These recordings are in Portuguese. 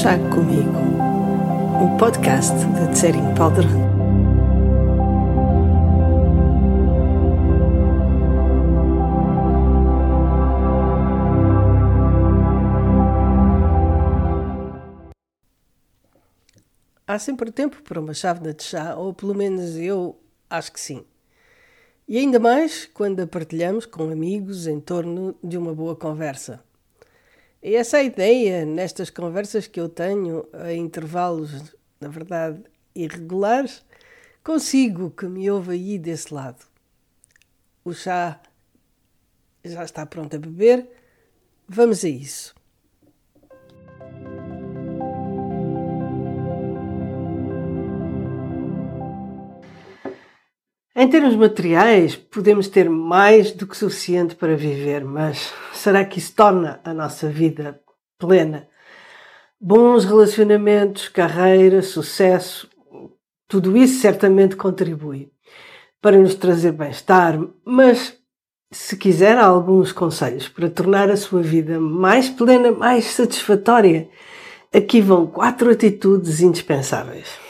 Chá Comigo, um podcast de Tsering Powder. Há sempre tempo para uma chávena de chá, ou pelo menos eu acho que sim. E ainda mais quando a partilhamos com amigos em torno de uma boa conversa. E essa ideia nestas conversas que eu tenho a intervalos, na verdade, irregulares, consigo que me ouve aí desse lado. O chá já está pronto a beber. Vamos a isso. Em termos materiais, podemos ter mais do que suficiente para viver, mas será que isso torna a nossa vida plena? Bons relacionamentos, carreira, sucesso, tudo isso certamente contribui para nos trazer bem-estar, mas se quiser alguns conselhos para tornar a sua vida mais plena, mais satisfatória, aqui vão quatro atitudes indispensáveis.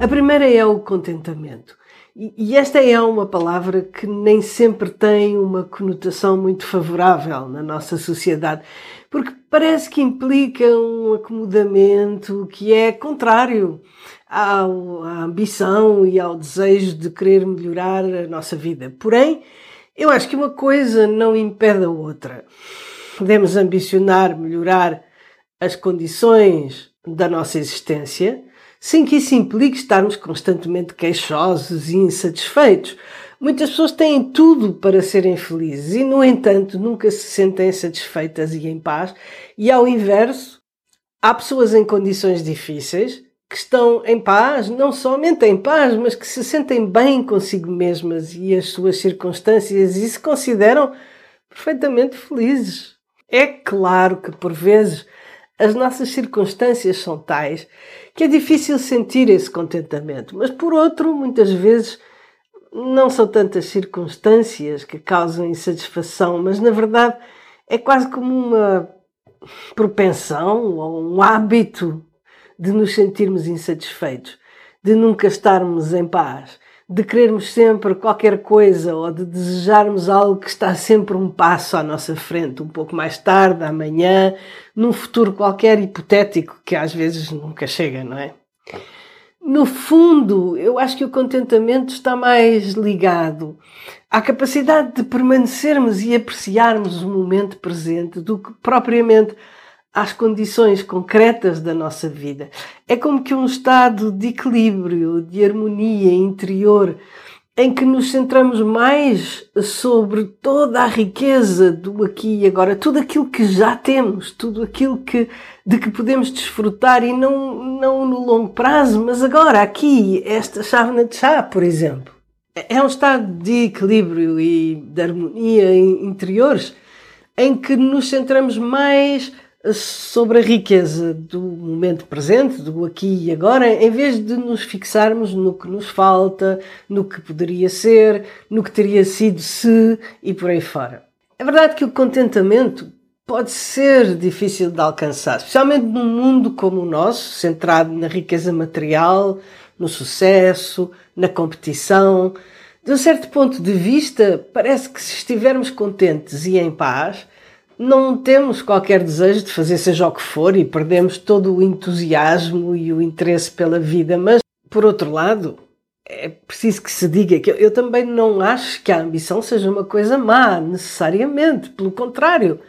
A primeira é o contentamento. E esta é uma palavra que nem sempre tem uma conotação muito favorável na nossa sociedade, porque parece que implica um acomodamento que é contrário à ambição e ao desejo de querer melhorar a nossa vida. Porém, eu acho que uma coisa não impede a outra. Podemos ambicionar melhorar as condições da nossa existência sem que isso implique estarmos constantemente queixosos e insatisfeitos. Muitas pessoas têm tudo para serem felizes e, no entanto, nunca se sentem satisfeitas e em paz. E, ao inverso, há pessoas em condições difíceis que estão em paz, não somente em paz, mas que se sentem bem consigo mesmas e as suas circunstâncias e se consideram perfeitamente felizes. É claro que, por vezes, as nossas circunstâncias são tais que é difícil sentir esse contentamento, mas por outro, muitas vezes não são tantas circunstâncias que causam insatisfação, mas na verdade é quase como uma propensão ou um hábito de nos sentirmos insatisfeitos, de nunca estarmos em paz de querermos sempre qualquer coisa ou de desejarmos algo que está sempre um passo à nossa frente, um pouco mais tarde, amanhã, num futuro qualquer hipotético que às vezes nunca chega, não é? No fundo, eu acho que o contentamento está mais ligado à capacidade de permanecermos e apreciarmos o momento presente do que propriamente às condições concretas da nossa vida. É como que um estado de equilíbrio, de harmonia interior, em que nos centramos mais sobre toda a riqueza do aqui e agora, tudo aquilo que já temos, tudo aquilo que, de que podemos desfrutar e não, não no longo prazo, mas agora, aqui, esta chávena de chá, por exemplo. É um estado de equilíbrio e de harmonia interiores em que nos centramos mais sobre a riqueza do momento presente, do aqui e agora, em vez de nos fixarmos no que nos falta, no que poderia ser, no que teria sido se e por aí fora. É verdade que o contentamento pode ser difícil de alcançar, especialmente num mundo como o nosso, centrado na riqueza material, no sucesso, na competição. De um certo ponto de vista, parece que se estivermos contentes e em paz, não temos qualquer desejo de fazer seja o que for e perdemos todo o entusiasmo e o interesse pela vida, mas por outro lado, é preciso que se diga que eu também não acho que a ambição seja uma coisa má, necessariamente, pelo contrário.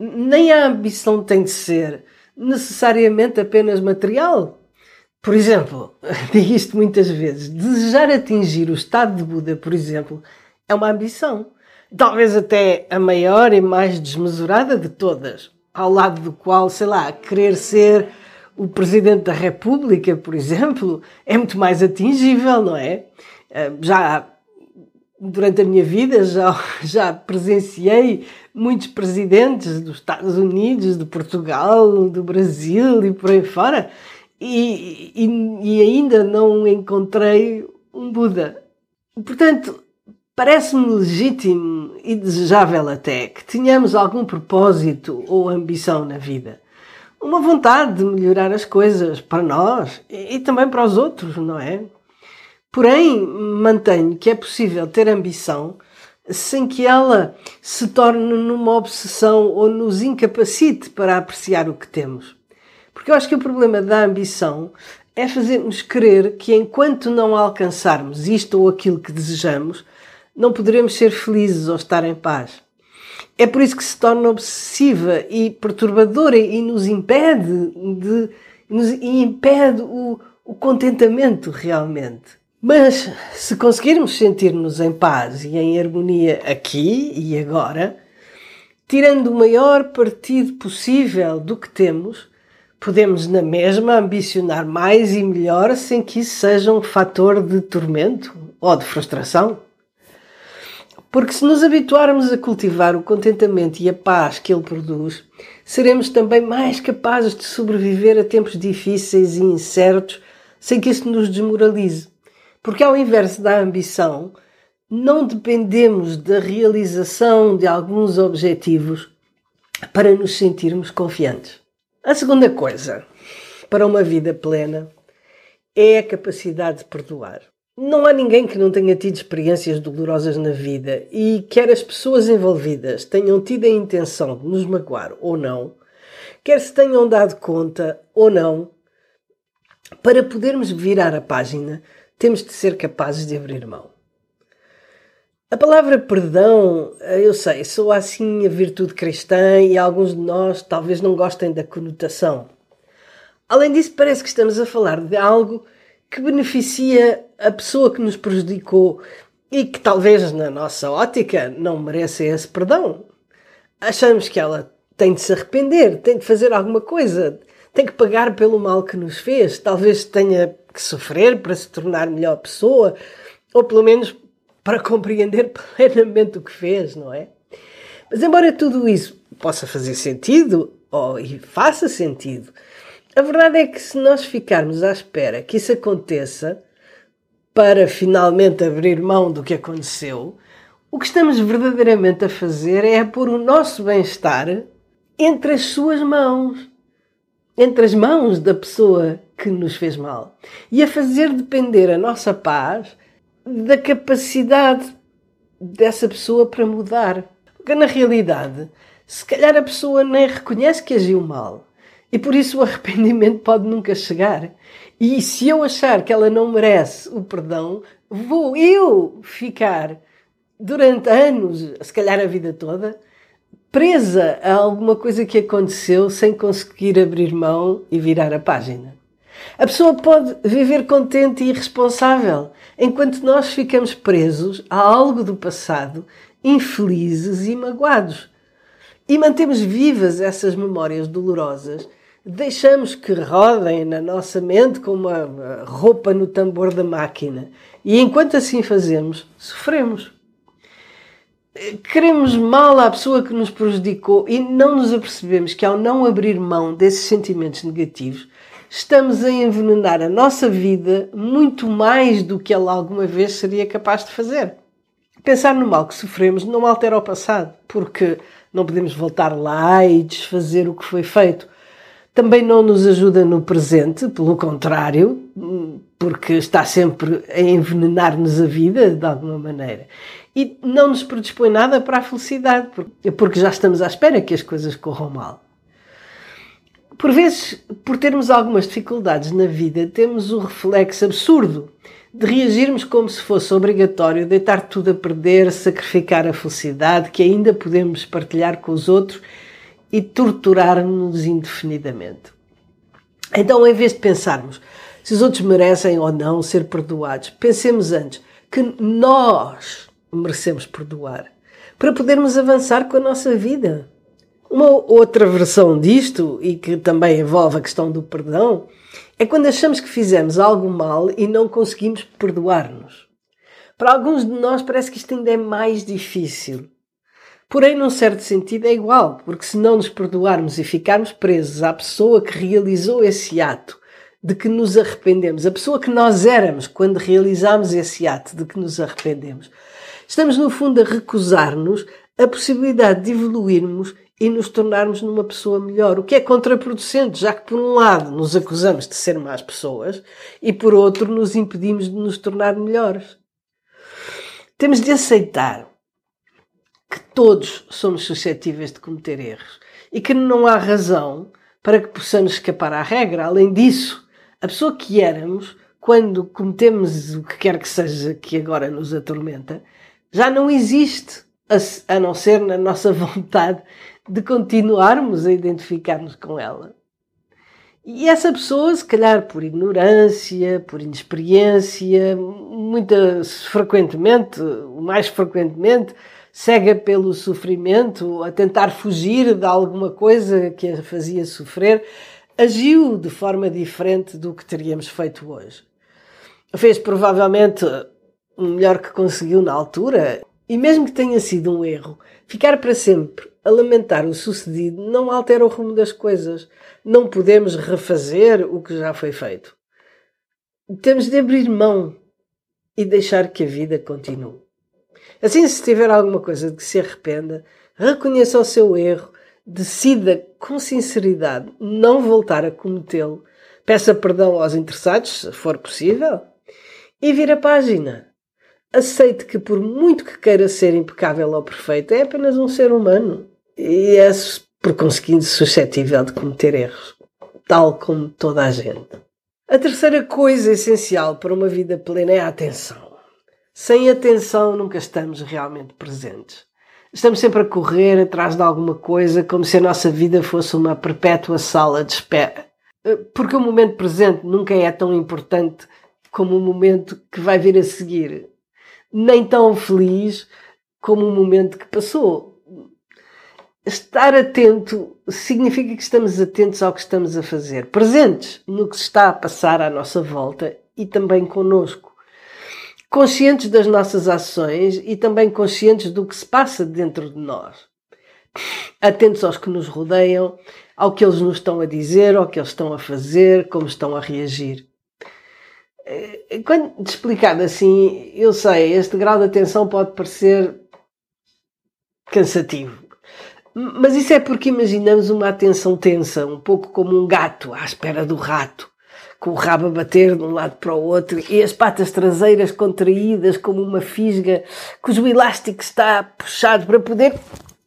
Nem a ambição tem de ser necessariamente apenas material. Por exemplo, digo isto muitas vezes: desejar atingir o estado de Buda, por exemplo, é uma ambição talvez até a maior e mais desmesurada de todas, ao lado do qual, sei lá, querer ser o Presidente da República, por exemplo, é muito mais atingível, não é? Eh, já durante a minha vida já, já presenciei muitos presidentes dos Estados Unidos, de Portugal, do Brasil e por aí fora, e, e, e ainda não encontrei um Buda. Portanto, parece-me legítimo e desejável até que tenhamos algum propósito ou ambição na vida. Uma vontade de melhorar as coisas para nós e também para os outros, não é? Porém, mantenho que é possível ter ambição sem que ela se torne numa obsessão ou nos incapacite para apreciar o que temos. Porque eu acho que o problema da ambição é fazer-nos crer que enquanto não alcançarmos isto ou aquilo que desejamos, não poderemos ser felizes ou estar em paz. É por isso que se torna obsessiva e perturbadora e nos impede de nos impede o, o contentamento realmente. Mas se conseguirmos sentir-nos em paz e em harmonia aqui e agora, tirando o maior partido possível do que temos, podemos na mesma ambicionar mais e melhor sem que isso seja um fator de tormento ou de frustração. Porque se nos habituarmos a cultivar o contentamento e a paz que ele produz, seremos também mais capazes de sobreviver a tempos difíceis e incertos sem que isso nos desmoralize. Porque, ao inverso da ambição, não dependemos da realização de alguns objetivos para nos sentirmos confiantes. A segunda coisa para uma vida plena é a capacidade de perdoar. Não há ninguém que não tenha tido experiências dolorosas na vida e quer as pessoas envolvidas tenham tido a intenção de nos magoar ou não, quer se tenham dado conta ou não, para podermos virar a página, temos de ser capazes de abrir mão. A palavra perdão, eu sei, soa assim a virtude cristã e alguns de nós talvez não gostem da conotação. Além disso, parece que estamos a falar de algo que beneficia a pessoa que nos prejudicou e que talvez na nossa ótica não mereça esse perdão. Achamos que ela tem de se arrepender, tem de fazer alguma coisa, tem que pagar pelo mal que nos fez, talvez tenha que sofrer para se tornar melhor pessoa, ou pelo menos para compreender plenamente o que fez, não é? Mas embora tudo isso possa fazer sentido, ou e faça sentido, a verdade é que se nós ficarmos à espera que isso aconteça para finalmente abrir mão do que aconteceu, o que estamos verdadeiramente a fazer é pôr o nosso bem-estar entre as suas mãos entre as mãos da pessoa que nos fez mal e a fazer depender a nossa paz da capacidade dessa pessoa para mudar. Porque na realidade, se calhar a pessoa nem reconhece que agiu mal e por isso o arrependimento pode nunca chegar. E se eu achar que ela não merece o perdão, vou eu ficar durante anos, se calhar a vida toda, presa a alguma coisa que aconteceu sem conseguir abrir mão e virar a página. A pessoa pode viver contente e responsável, enquanto nós ficamos presos a algo do passado, infelizes e magoados. E mantemos vivas essas memórias dolorosas, deixamos que rodem na nossa mente como uma roupa no tambor da máquina. E enquanto assim fazemos, sofremos queremos mal à pessoa que nos prejudicou e não nos apercebemos que ao não abrir mão desses sentimentos negativos, estamos a envenenar a nossa vida muito mais do que ela alguma vez seria capaz de fazer. Pensar no mal que sofremos não altera o passado, porque não podemos voltar lá e desfazer o que foi feito. Também não nos ajuda no presente, pelo contrário, porque está sempre a envenenar-nos a vida de alguma maneira e não nos predispõe nada para a felicidade, porque já estamos à espera que as coisas corram mal. Por vezes, por termos algumas dificuldades na vida, temos o reflexo absurdo de reagirmos como se fosse obrigatório deitar tudo a perder, sacrificar a felicidade que ainda podemos partilhar com os outros e torturar-nos indefinidamente. Então, em vez de pensarmos se os outros merecem ou não ser perdoados, pensemos antes que nós merecemos perdoar, para podermos avançar com a nossa vida. Uma outra versão disto, e que também envolve a questão do perdão, é quando achamos que fizemos algo mal e não conseguimos perdoar-nos. Para alguns de nós parece que isto ainda é mais difícil. Porém, num certo sentido, é igual, porque se não nos perdoarmos e ficarmos presos à pessoa que realizou esse ato, de que nos arrependemos, a pessoa que nós éramos quando realizámos esse ato de que nos arrependemos. Estamos, no fundo, a recusar-nos a possibilidade de evoluirmos e nos tornarmos numa pessoa melhor, o que é contraproducente, já que por um lado nos acusamos de ser más pessoas e por outro nos impedimos de nos tornar melhores. Temos de aceitar todos somos suscetíveis de cometer erros e que não há razão para que possamos escapar à regra. Além disso, a pessoa que éramos, quando cometemos o que quer que seja que agora nos atormenta, já não existe, a, não ser na nossa vontade de continuarmos a identificar-nos com ela. E essa pessoa, se calhar por ignorância, por inexperiência, muitas frequentemente, mais frequentemente, cega pelo sofrimento, a tentar fugir de alguma coisa que a fazia sofrer, agiu de forma diferente do que teríamos feito hoje. Fez provavelmente o melhor que conseguiu na altura, e mesmo que tenha sido um erro, ficar para sempre a lamentar o sucedido não altera o rumo das coisas. Não podemos refazer o que já foi feito. Temos de abrir mão e deixar que a vida continue. Assim, se tiver alguma coisa de que se arrependa, reconheça o seu erro, decida com sinceridade não voltar a cometê-lo, peça perdão aos interessados, se for possível, e vira a página. Aceite que, por muito que queira ser impecável ou perfeito, é apenas um ser humano e é, por conseguinte, suscetível de cometer erros, tal como toda a gente. A terceira coisa essencial para uma vida plena é a atenção. Sem atenção, nunca estamos realmente presentes. Estamos sempre a correr atrás de alguma coisa, como se a nossa vida fosse uma perpétua sala de espera. Porque o momento presente nunca é tão importante como o momento que vai vir a seguir. Nem tão feliz como o momento que passou estar atento significa que estamos atentos ao que estamos a fazer, presentes no que se está a passar à nossa volta e também conosco. Conscientes das nossas ações e também conscientes do que se passa dentro de nós. Atentos aos que nos rodeiam, ao que eles nos estão a dizer, ao que eles estão a fazer, como estão a reagir. Eh, quando explicado assim, eu sei, este grau de atenção pode parecer cansativo mas isso é porque imaginamos uma atenção tensa, um pouco como um gato à espera do rato, com o rabo a bater de um lado para o outro e as patas traseiras contraídas como uma fisga, cujo elástico está puxado para poder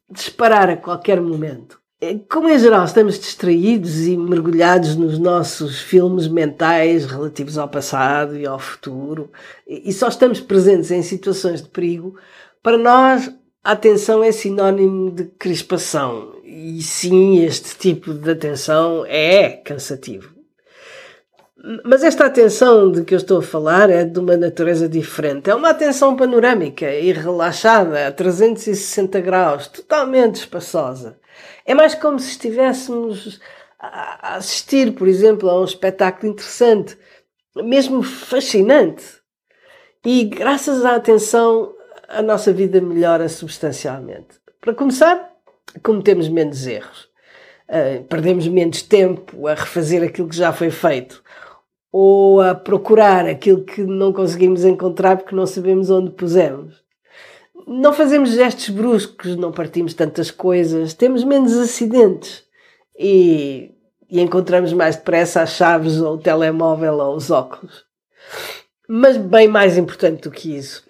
disparar a qualquer momento. É, como em geral estamos distraídos e mergulhados nos nossos filmes mentais relativos ao passado e ao futuro, e só estamos presentes em situações de perigo, para nós a atenção é sinónimo de crispação. E sim, este tipo de atenção é cansativo. Mas esta atenção de que eu estou a falar é de uma natureza diferente. É uma atenção panorâmica e relaxada, a 360 graus, totalmente espaçosa. É mais como se estivéssemos a assistir, por exemplo, a um espetáculo interessante, mesmo fascinante. E graças à atenção a nossa vida melhora substancialmente. Para começar, cometemos menos erros. Uh, perdemos menos tempo a refazer aquilo que já foi feito ou a procurar aquilo que não conseguimos encontrar porque não sabemos onde pusemos. Não fazemos gestos bruscos, não partimos tantas coisas, temos menos acidentes e, e encontramos mais depressa as chaves ou o telemóvel ou os óculos. Mas bem mais importante do que isso,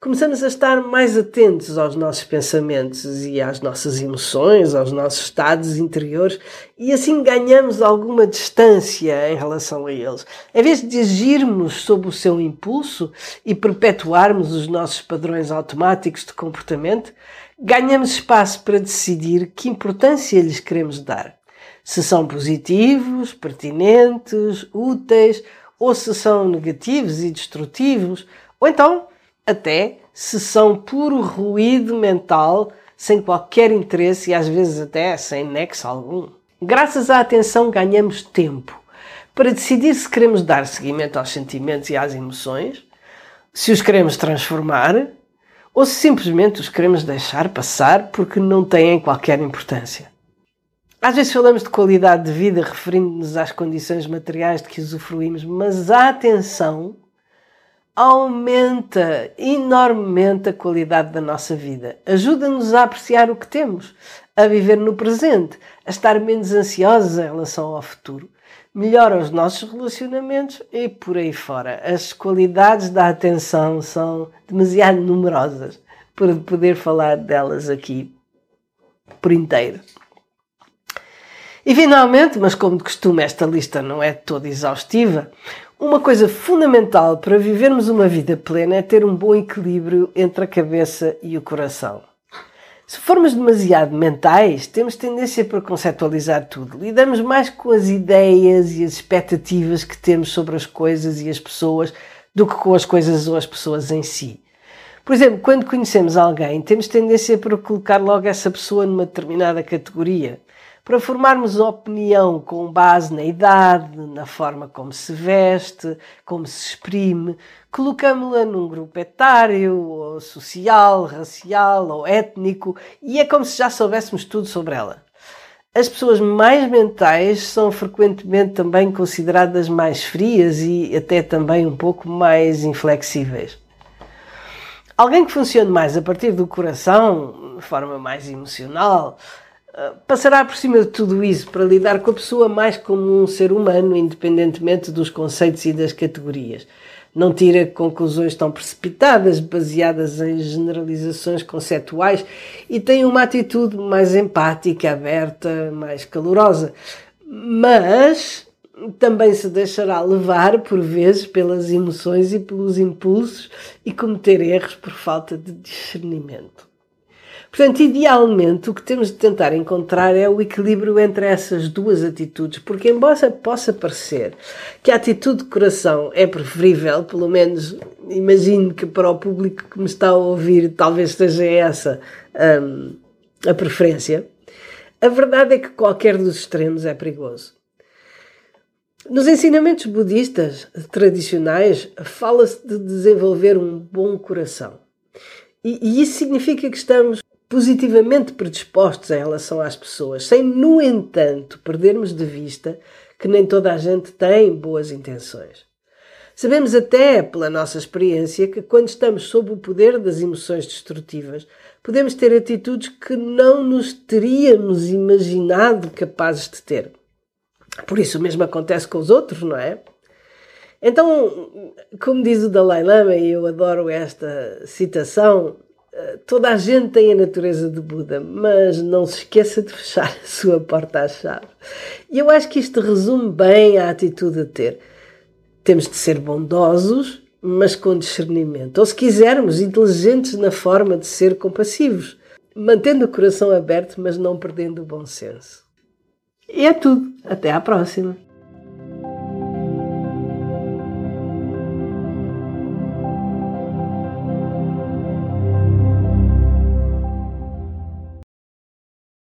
começamos a estar mais atentos aos nossos pensamentos e às nossas emoções, aos nossos estados interiores e assim ganhamos alguma distância em relação a eles. Em vez de agirmos sob o seu impulso e perpetuarmos os nossos padrões automáticos de comportamento, ganhamos espaço para decidir que importância lhes queremos dar. Se são positivos, pertinentes, úteis, ou se são negativos e destrutivos, ou então até se são puro ruído mental, sem qualquer interesse e às vezes até sem nexo algum. Graças à atenção ganhamos tempo para decidir se queremos dar seguimento aos sentimentos e às emoções, se os queremos transformar ou se simplesmente os queremos deixar passar porque não têm qualquer importância. Às vezes falamos de qualidade de vida referindo-nos às condições materiais de que usufruímos, mas a atenção aumenta enormemente a qualidade da nossa vida. Ajuda-nos a apreciar o que temos, a viver no presente, a estar menos ansiosos em relação ao futuro. Melhora os nossos relacionamentos e por aí fora. As qualidades da atenção são demasiado numerosas para poder falar delas aqui por inteiro. E finalmente, mas como de costume esta lista não é toda exaustiva, uma coisa fundamental para vivermos uma vida plena é ter um bom equilíbrio entre a cabeça e o coração. Se formos demasiado mentais, temos tendência para conceptualizar tudo. Lidamos mais com as ideias e as expectativas que temos sobre as coisas e as pessoas do que com as coisas ou as pessoas em si. Por exemplo, quando conhecemos alguém, temos tendência para colocar logo essa pessoa numa determinada categoria para formarmos opinião com base na idade, na forma como se veste, como se exprime, colocamos-la num grupo etário, ou social, racial ou étnico, e é como se já soubéssemos tudo sobre ela. As pessoas mais mentais são frequentemente também consideradas mais frias e até também um pouco mais inflexíveis. Alguém que funcione mais a partir do coração, de forma mais emocional, passará por cima de tudo isso para lidar com a pessoa mais como um ser humano, independentemente dos conceitos e das categorias. Não tira conclusões tão precipitadas, baseadas em generalizações conceptuais e tem uma atitude mais empática, aberta, mais calorosa. Mas também se deixará levar, por vezes, pelas emoções e pelos impulsos e cometer erros por falta de discernimento. Portanto, idealmente, o que temos de tentar encontrar é o equilíbrio entre essas duas atitudes, porque, embora possa parecer que a atitude de coração é preferível, pelo menos imagino que para o público que me está a ouvir talvez seja essa hum, a preferência, a verdade é que qualquer dos extremos é perigoso. Nos ensinamentos budistas tradicionais, fala-se de desenvolver um bom coração. E, e, isso significa que estamos positivamente predispostos em relação às pessoas, sem, no entanto, perdermos de vista que nem toda a gente tem boas intenções. Sabemos até, pela nossa experiência, que quando estamos sob o poder das emoções destrutivas, podemos ter atitudes que não nos teríamos imaginado capazes de ter. Por isso o mesmo acontece com os outros, não é? Então, como diz o Dalai Lama, e eu adoro esta citação, toda a gente tem a natureza de Buda, mas não se esqueça de fechar a sua porta à chave. E eu acho que isto resume bem a atitude a ter. Temos de ser bondosos, mas com discernimento. Ou, se quisermos, inteligentes na forma de ser compassivos, mantendo o coração aberto, mas não perdendo o bom senso. E é tudo. Até à próxima.